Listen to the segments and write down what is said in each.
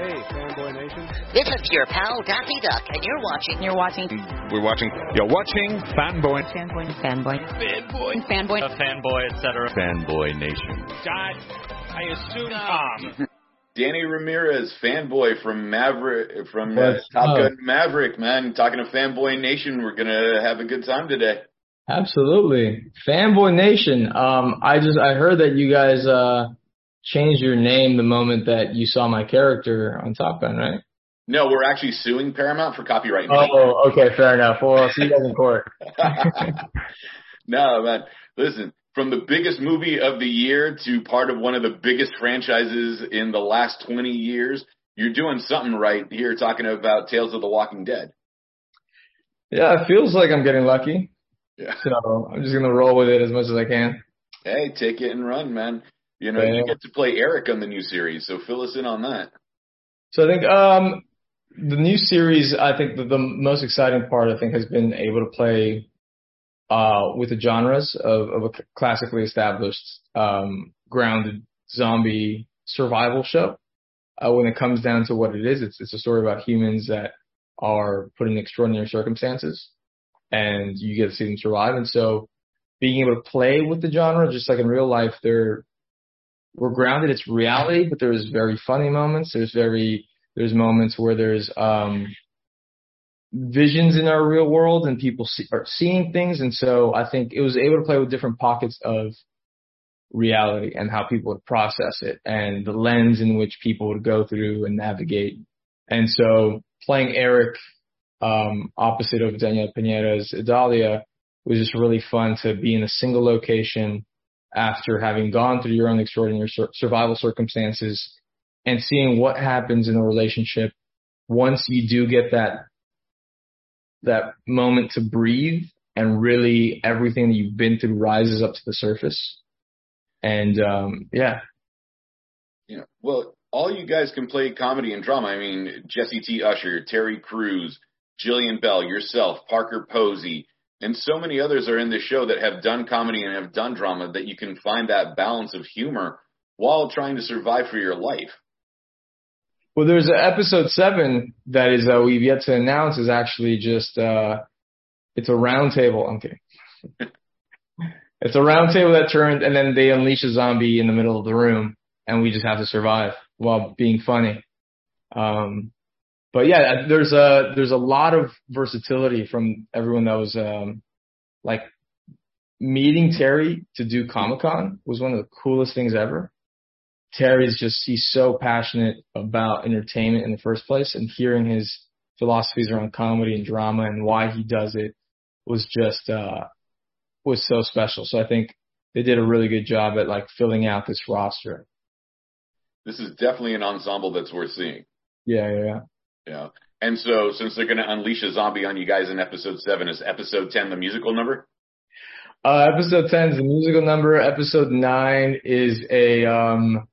Hey, Fanboy Nation. This is your pal Daffy Duck, and you're watching. You're watching. We're watching. You're watching Fanboy. Fanboy. Fanboy. Fanboy. Fanboy. A fanboy, etc. Fanboy Nation. God, I assume Tom. Danny Ramirez, fanboy from Maverick, from uh, Top up? Gun Maverick, man. Talking to Fanboy Nation, we're gonna have a good time today. Absolutely. Fanboy Nation. Um, I just, I heard that you guys, uh, changed your name the moment that you saw my character on Top Gun, right? No, we're actually suing Paramount for copyright. Oh, okay, fair enough. Well, I'll see you guys in court. no, man. Listen, from the biggest movie of the year to part of one of the biggest franchises in the last 20 years, you're doing something right here talking about Tales of the Walking Dead. Yeah, it feels like I'm getting lucky. Yeah. So I'm just gonna roll with it as much as I can. Hey, take it and run, man. You know, Yeah. you get to play Eric on the new series, so fill us in on that. So I think um, the new series, I think the, the most exciting part, I think, has been able to play uh, with the genres of, of a classically established um, grounded zombie survival show. Uh, when it comes down to what it is, it's it's a story about humans that are put in extraordinary circumstances, and you get to see them survive. And so, being able to play with the genre, just like in real life, they're we're grounded. It's reality, but there's very funny moments. There's very there's moments where there's um, visions in our real world, and people see, are seeing things. And so I think it was able to play with different pockets of reality and how people would process it, and the lens in which people would go through and navigate. And so playing Eric um, opposite of Daniella Pineda's Idalia was just really fun to be in a single location after having gone through your own extraordinary sur- survival circumstances and seeing what happens in a relationship once you do get that that moment to breathe and really everything that you've been through rises up to the surface. And um yeah, Yeah. Well, all you guys can play comedy and drama. I mean, Jesse T. Usher, Terry Crews, Jillian Bell, yourself, Parker Posey, and so many others are in this show that have done comedy and have done drama that you can find that balance of humor while trying to survive for your life. Well, there's a episode seven that is uh, we've yet to announce is actually just uh, it's a round table. I'm kidding. it's a round table that turns and then they unleash a zombie in the middle of the room, and we just have to survive while being funny. Um, but yeah, there's a there's a lot of versatility from everyone that was um, like meeting Terry to do Comic Con was one of the coolest things ever. Terry's just he's so passionate about entertainment in the first place and hearing his philosophies around comedy and drama and why he does it was just uh was so special. So I think they did a really good job at like filling out this roster. This is definitely an ensemble that's worth seeing. Yeah, yeah, yeah. Yeah. And so, since they're going to unleash a zombie on you guys in episode seven, is episode ten the musical number? Uh episode 10 is the musical number. Episode 9 is a um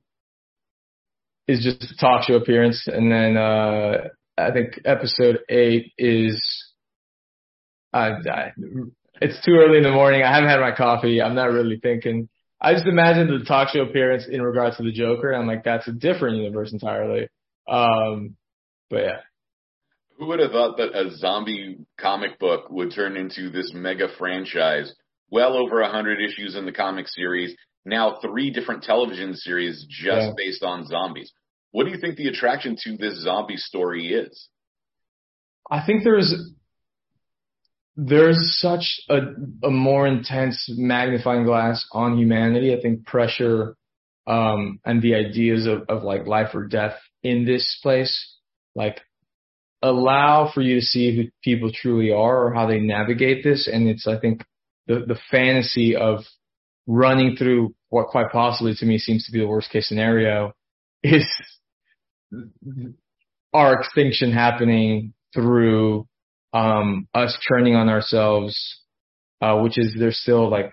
is just a talk show appearance and then uh I think episode 8 is I, I it's too early in the morning. I haven't had my coffee. I'm not really thinking. I just imagine the talk show appearance in regards to the Joker. And I'm like, that's a different universe entirely. Um, but yeah. Who would have thought that a zombie comic book would turn into this mega franchise? Well over a hundred issues in the comic series. Now three different television series just Yeah. based on zombies. What do you think the attraction to this zombie story is? I think there's there's such a a more intense magnifying glass on humanity. I think pressure um and the ideas of, of like life or death in this place like allow for you to see who people truly are or how they navigate this. And it's I think the the fantasy of running through what quite possibly to me seems to be the worst case scenario is our extinction happening through um us turning on ourselves uh which is there's still like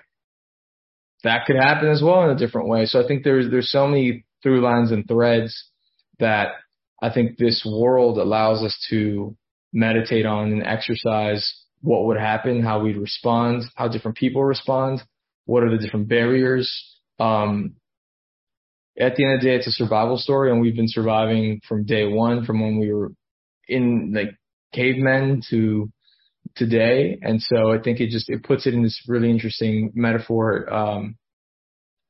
that could happen as well in a different way. So i think there's there's so many through lines and threads that i think this world allows us to meditate on and exercise what would happen how we'd respond how different people respond what are the different barriers um at the end of the day, it's a survival story, and we've been surviving from day one, from when we were in like cavemen to today. And so I think it just it puts it in this really interesting metaphor um,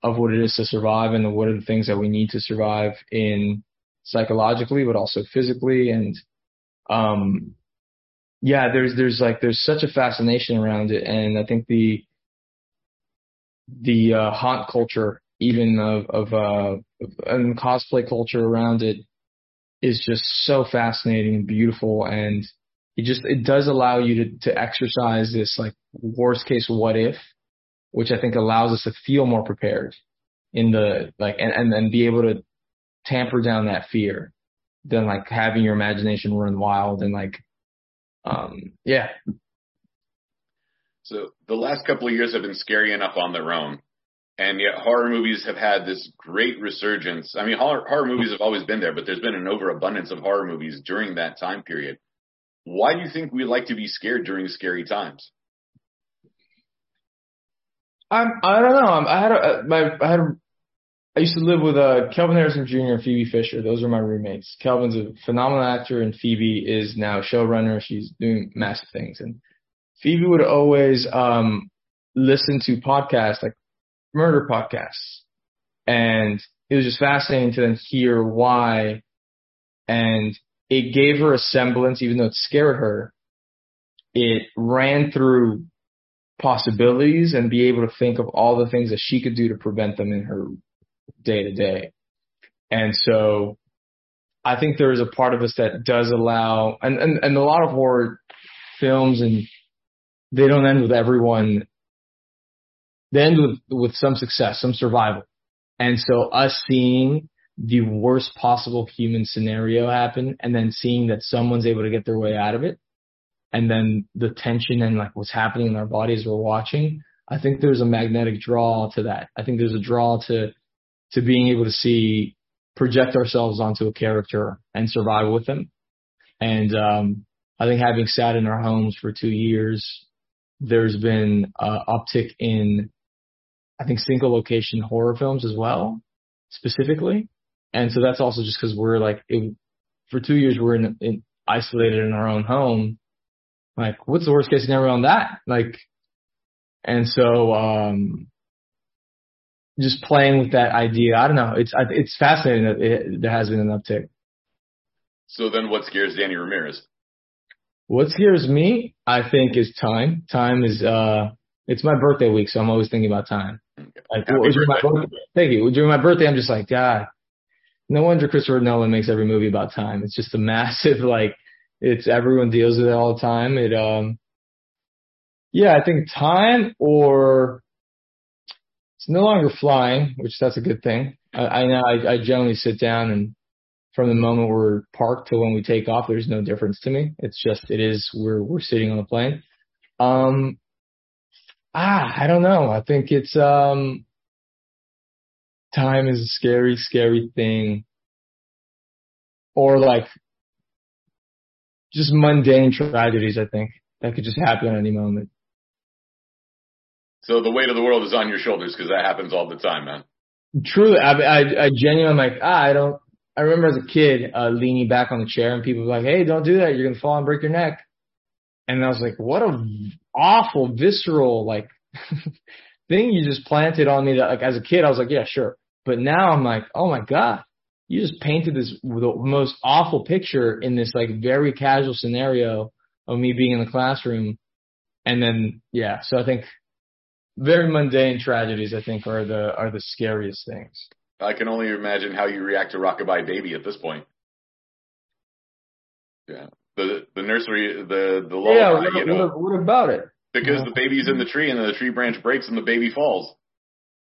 of what it is to survive and what are the things that we need to survive in psychologically, but also physically. And um, yeah, there's there's like there's such a fascination around it, and I think the the uh, haunt culture, even of of uh, and cosplay culture around it, is just so fascinating and beautiful, and it just it does allow you to to exercise this like worst case what if, which I think allows us to feel more prepared in the like and and then be able to tamper down that fear than like having your imagination run wild and like um, yeah. So the last couple of years have been scary enough on their own. And yet horror movies have had this great resurgence. I mean, horror, horror movies have always been there, but there's been an overabundance of horror movies during that time period. Why do you think we like to be scared during scary times? I'm, I don't know. I had a, my, I had a, I used to live with uh, Kelvin Harrison Jr. and Phoebe Fisher. Those are my roommates. Kelvin's a phenomenal actor, and Phoebe is now showrunner. She's doing massive things. And Phoebe would always um, listen to podcasts like murder podcasts, and it was just fascinating to then hear why. And it gave her a semblance, even though it scared her. It ran through possibilities and be able to think of all the things that she could do to prevent them in her day to day. And so I think there is a part of us that does allow, and, and, and a lot of horror films and they don't end with everyone. They end with, with some success, some survival. And so us seeing the worst possible human scenario happen and then seeing that someone's able to get their way out of it and then the tension and like what's happening in our bodies we're watching, I think there's a magnetic draw to that. I think there's a draw to to being able to see project ourselves onto a character and survive with them. And um, I think having sat in our homes for two years, there's been an uptick in I think single location horror films as well, specifically. And so that's also just because we're like it, for two years we're in, in isolated in our own home. Like, what's the worst case scenario on that? Like, and so um, just playing with that idea. I don't know. It's it's fascinating that it, there has been an uptick. So then, what scares Danny Ramirez? What scares me, I think, is time. Time is uh, it's my birthday week, so I'm always thinking about time. Like Happy during my birthday, thank you. During my birthday, I'm just like, God, no wonder Christopher Nolan makes every movie about time. It's just a massive like, it's everyone deals with it all the time. It um, yeah, I think time or it's no longer flying, which that's a good thing. I, I know I, I generally sit down and from the moment we're parked to when we take off, there's no difference to me. It's just it is we're we're sitting on the plane. Um, ah, I don't know. I think it's um, time is a scary, scary thing, or like just mundane tragedies. I think that could just happen at any moment. So the weight of the world is on your shoulders because that happens all the time, man. Truly, I, I, I genuinely like, ah, I don't, I remember as a kid, uh, leaning back on the chair and people were like, Hey, don't do that. You're going to fall and break your neck. And I was like, what a awful, visceral, like thing you just planted on me that like as a kid, I was like, yeah, sure. But now I'm like, oh my God, you just painted this the most awful picture in this like very casual scenario of me being in the classroom. And then, yeah, so I think very mundane tragedies, I think, are the are the scariest things. I can only imagine how you react to Rockabye Baby at this point. Yeah, the the nursery, the the lullaby, yeah, what, you know, what, what about it? because Yeah. the baby's in the tree and then the tree branch breaks and the baby falls.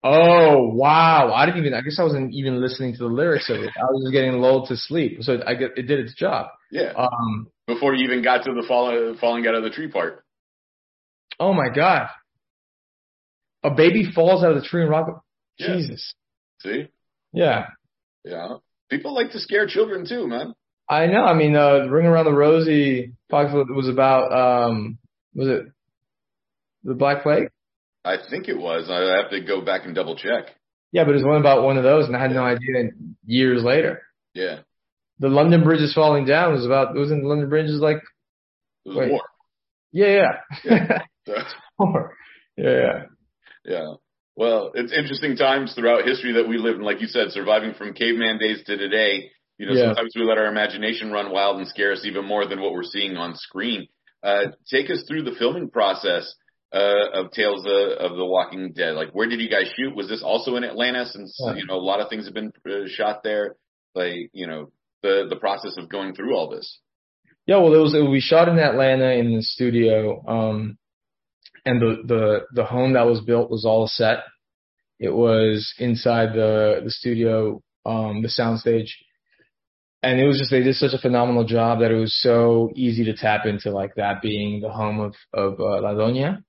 Oh wow! I didn't even. I guess I wasn't even listening to the lyrics of it. I was just getting lulled to sleep. So I get it did its job. Yeah, Um. before you even got to the fall, falling out of the tree part. Oh my god! A baby falls out of the tree and rock. Yeah. Jesus. See, Yeah. yeah, people like to scare children too, man. I know. I mean, uh, Ring Around the Rosie podcast was about. Um. Was it the Black Plague? I think it was. I have to go back and double check. Yeah, but it was one about one of those, and I had no idea years later. Yeah, The London Bridge is falling down was about it was in the London Bridge is like it was Wait. war. yeah yeah So, War. yeah yeah yeah. Well, it's interesting times throughout history that we live in. Like you said, surviving from caveman days to today. You know, Yeah. sometimes we let our imagination run wild and scare us even more than what we're seeing on screen. Uh, take us through the filming process uh, of Tales of, of the Walking Dead. Like, where did you guys shoot? Was this also in Atlanta? Since Yeah. you know a lot of things have been uh, shot there. Like, you know, the the process of going through all this. Yeah, well, it was it, we shot in Atlanta in the studio, um, and the the the home that was built was all set. It was inside the the studio, um, the soundstage, and it was just they did such a phenomenal job that it was so easy to tap into like that being the home of of uh, La Doña,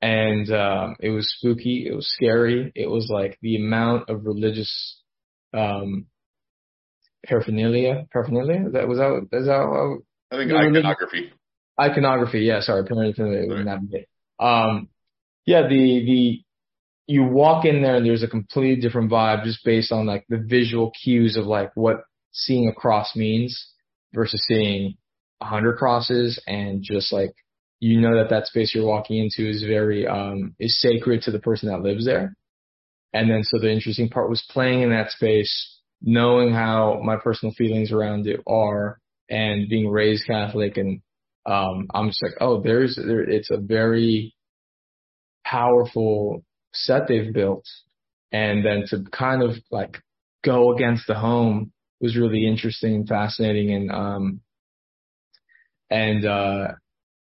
and um, it was spooky, it was scary, it was like the amount of religious um paraphernalia paraphernalia is that was that is that how I think iconography. iconography. Yeah, sorry, paraphernalia would not be it. Um, yeah, the the you walk in there and there's a completely different vibe just based on like the visual cues of like what seeing a cross means versus seeing a hundred crosses and just like you know that that space you're walking into is very um is sacred to the person that lives there. And then so the interesting part was playing in that space, knowing how my personal feelings around it are and being raised Catholic and um I'm just like, oh, there's there it's a very powerful set they've built. And then to kind of like go against the home was really interesting and fascinating and um and uh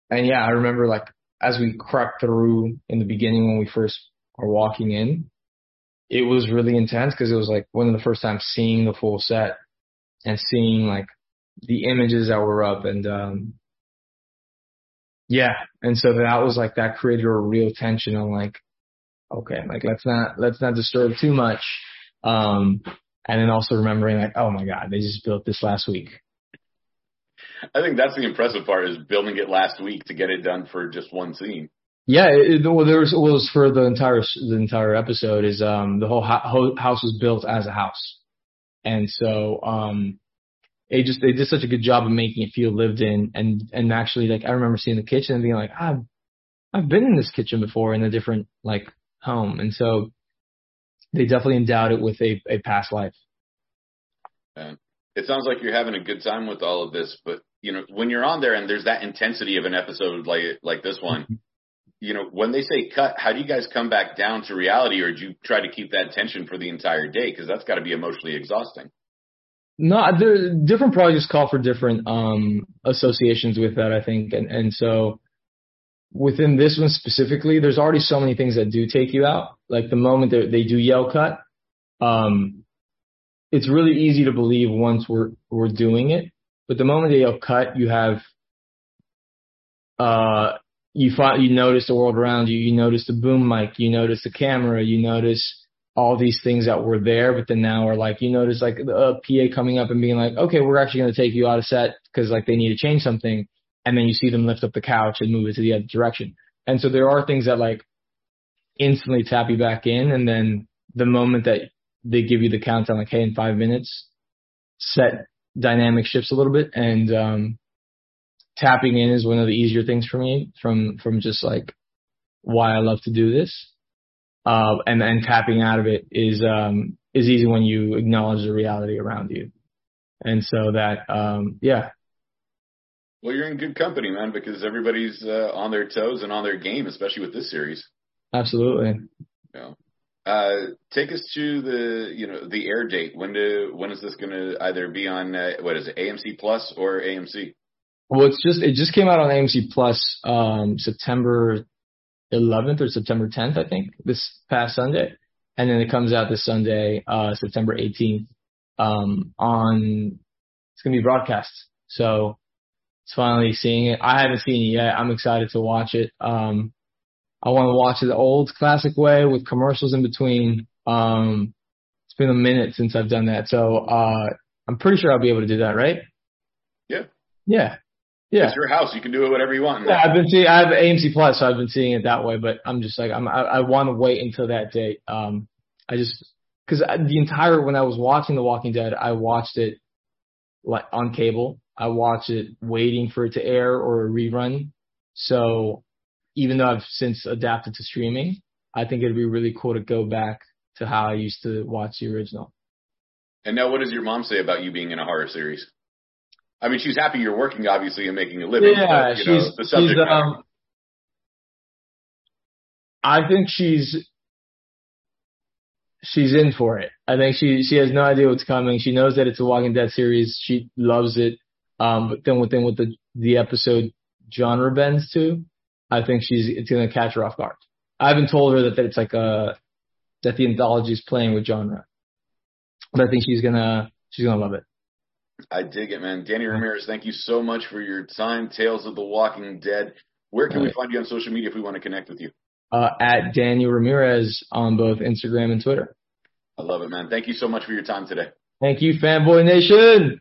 and yeah, I remember like as we crept through in the beginning when we first are walking in, it was really intense because it was like one of the first times seeing the full set and seeing like the images that were up and um yeah. And so that was like that created a real tension on like okay like let's not let's not disturb too much. Um and then also remembering like oh my god they just built this last week. I think that's the impressive part is building it last week to get it done for just one scene. yeah it, it, well there was was for the entire the entire episode is um the whole ho- house was built as a house. And so um they just they did such a good job of making it feel lived in and and actually like I remember seeing the kitchen and being like I've I've been in this kitchen before in a different like home and so they definitely endowed it with a a past life. It sounds like you're having a good time with all of this, but you know, when you're on there and there's that intensity of an episode like like this one, mm-hmm. you know, when they say cut, how do you guys come back down to reality, or do you try to keep that tension for the entire day? Because that's got to be emotionally exhausting. No, there different projects call for different um associations with that I think. And and so within this one specifically there's already so many things that do take you out. Like the moment that they do yell cut um it's really easy to believe once we're we're doing it. But the moment they yell cut you have uh you find you notice the world around you. You notice the boom mic. You notice the camera. You notice all these things that were there, but then now are like, you notice like uh, PA coming up and being like, okay, we're actually going to take you out of set because like they need to change something. And then you see them lift up the couch and move it to the other direction. And so there are things that like instantly tap you back in. And then the moment that they give you the countdown, like, hey, in five minutes, set dynamic shifts a little bit. And, um, tapping in is one of the easier things for me from, from just like why I love to do this uh, and and tapping out of it is um, is easy when you acknowledge the reality around you, and so that um, yeah, Well, you're in good company, man, because everybody's uh, on their toes and on their game, especially with this series. absolutely. Know. Uh, take us to the you know the air date. When do when is this going to either be on uh, what is it AMC Plus or AMC? Well, it's just it just came out on AMC Plus um, September 11th or September 10th, I think, this past Sunday, and then it comes out this Sunday, uh, September 18th, um, on it's gonna be broadcast. So it's finally seeing it. I haven't seen it yet. I'm excited to watch it. Um, I want to watch it the old classic way with commercials in between. Um, it's been a minute since I've done that, so uh, I'm pretty sure I'll be able to do that, right? Yeah. Yeah. Yeah. It's your house. You can do it whatever you want. Yeah, I've been seeing. I have AMC Plus, so I've been seeing it that way. But I'm just like, I'm, I, I want to wait until that date. Um, I just because the entire when I was watching The Walking Dead, I watched it like on cable. I watched it waiting for it to air or a rerun. So even though I've since adapted to streaming, I think it'd be really cool to go back to how I used to watch the original. And now, what does your mom say about you being in a horror series? I mean, she's happy you're working, obviously, and making a living. Yeah, but, you know, she's the subject she's um. I think she's she's in for it. I think she she has no idea what's coming. She knows that it's a Walking Dead series. She loves it. Um, but then within with the the episode genre bends to, I think she's it's gonna catch her off guard. I haven't told her that, that it's like a that the anthology is playing with genre, but I think she's gonna she's gonna love it. I dig it, man. Danny Ramirez, thank you so much for your time. Tales of the Walking Dead. Where can we find you on social media if we want to connect with you? Uh, at Daniel Ramirez on both Instagram and Twitter. I love it, man. Thank you so much for your time today. Thank you, Fanboy Nation.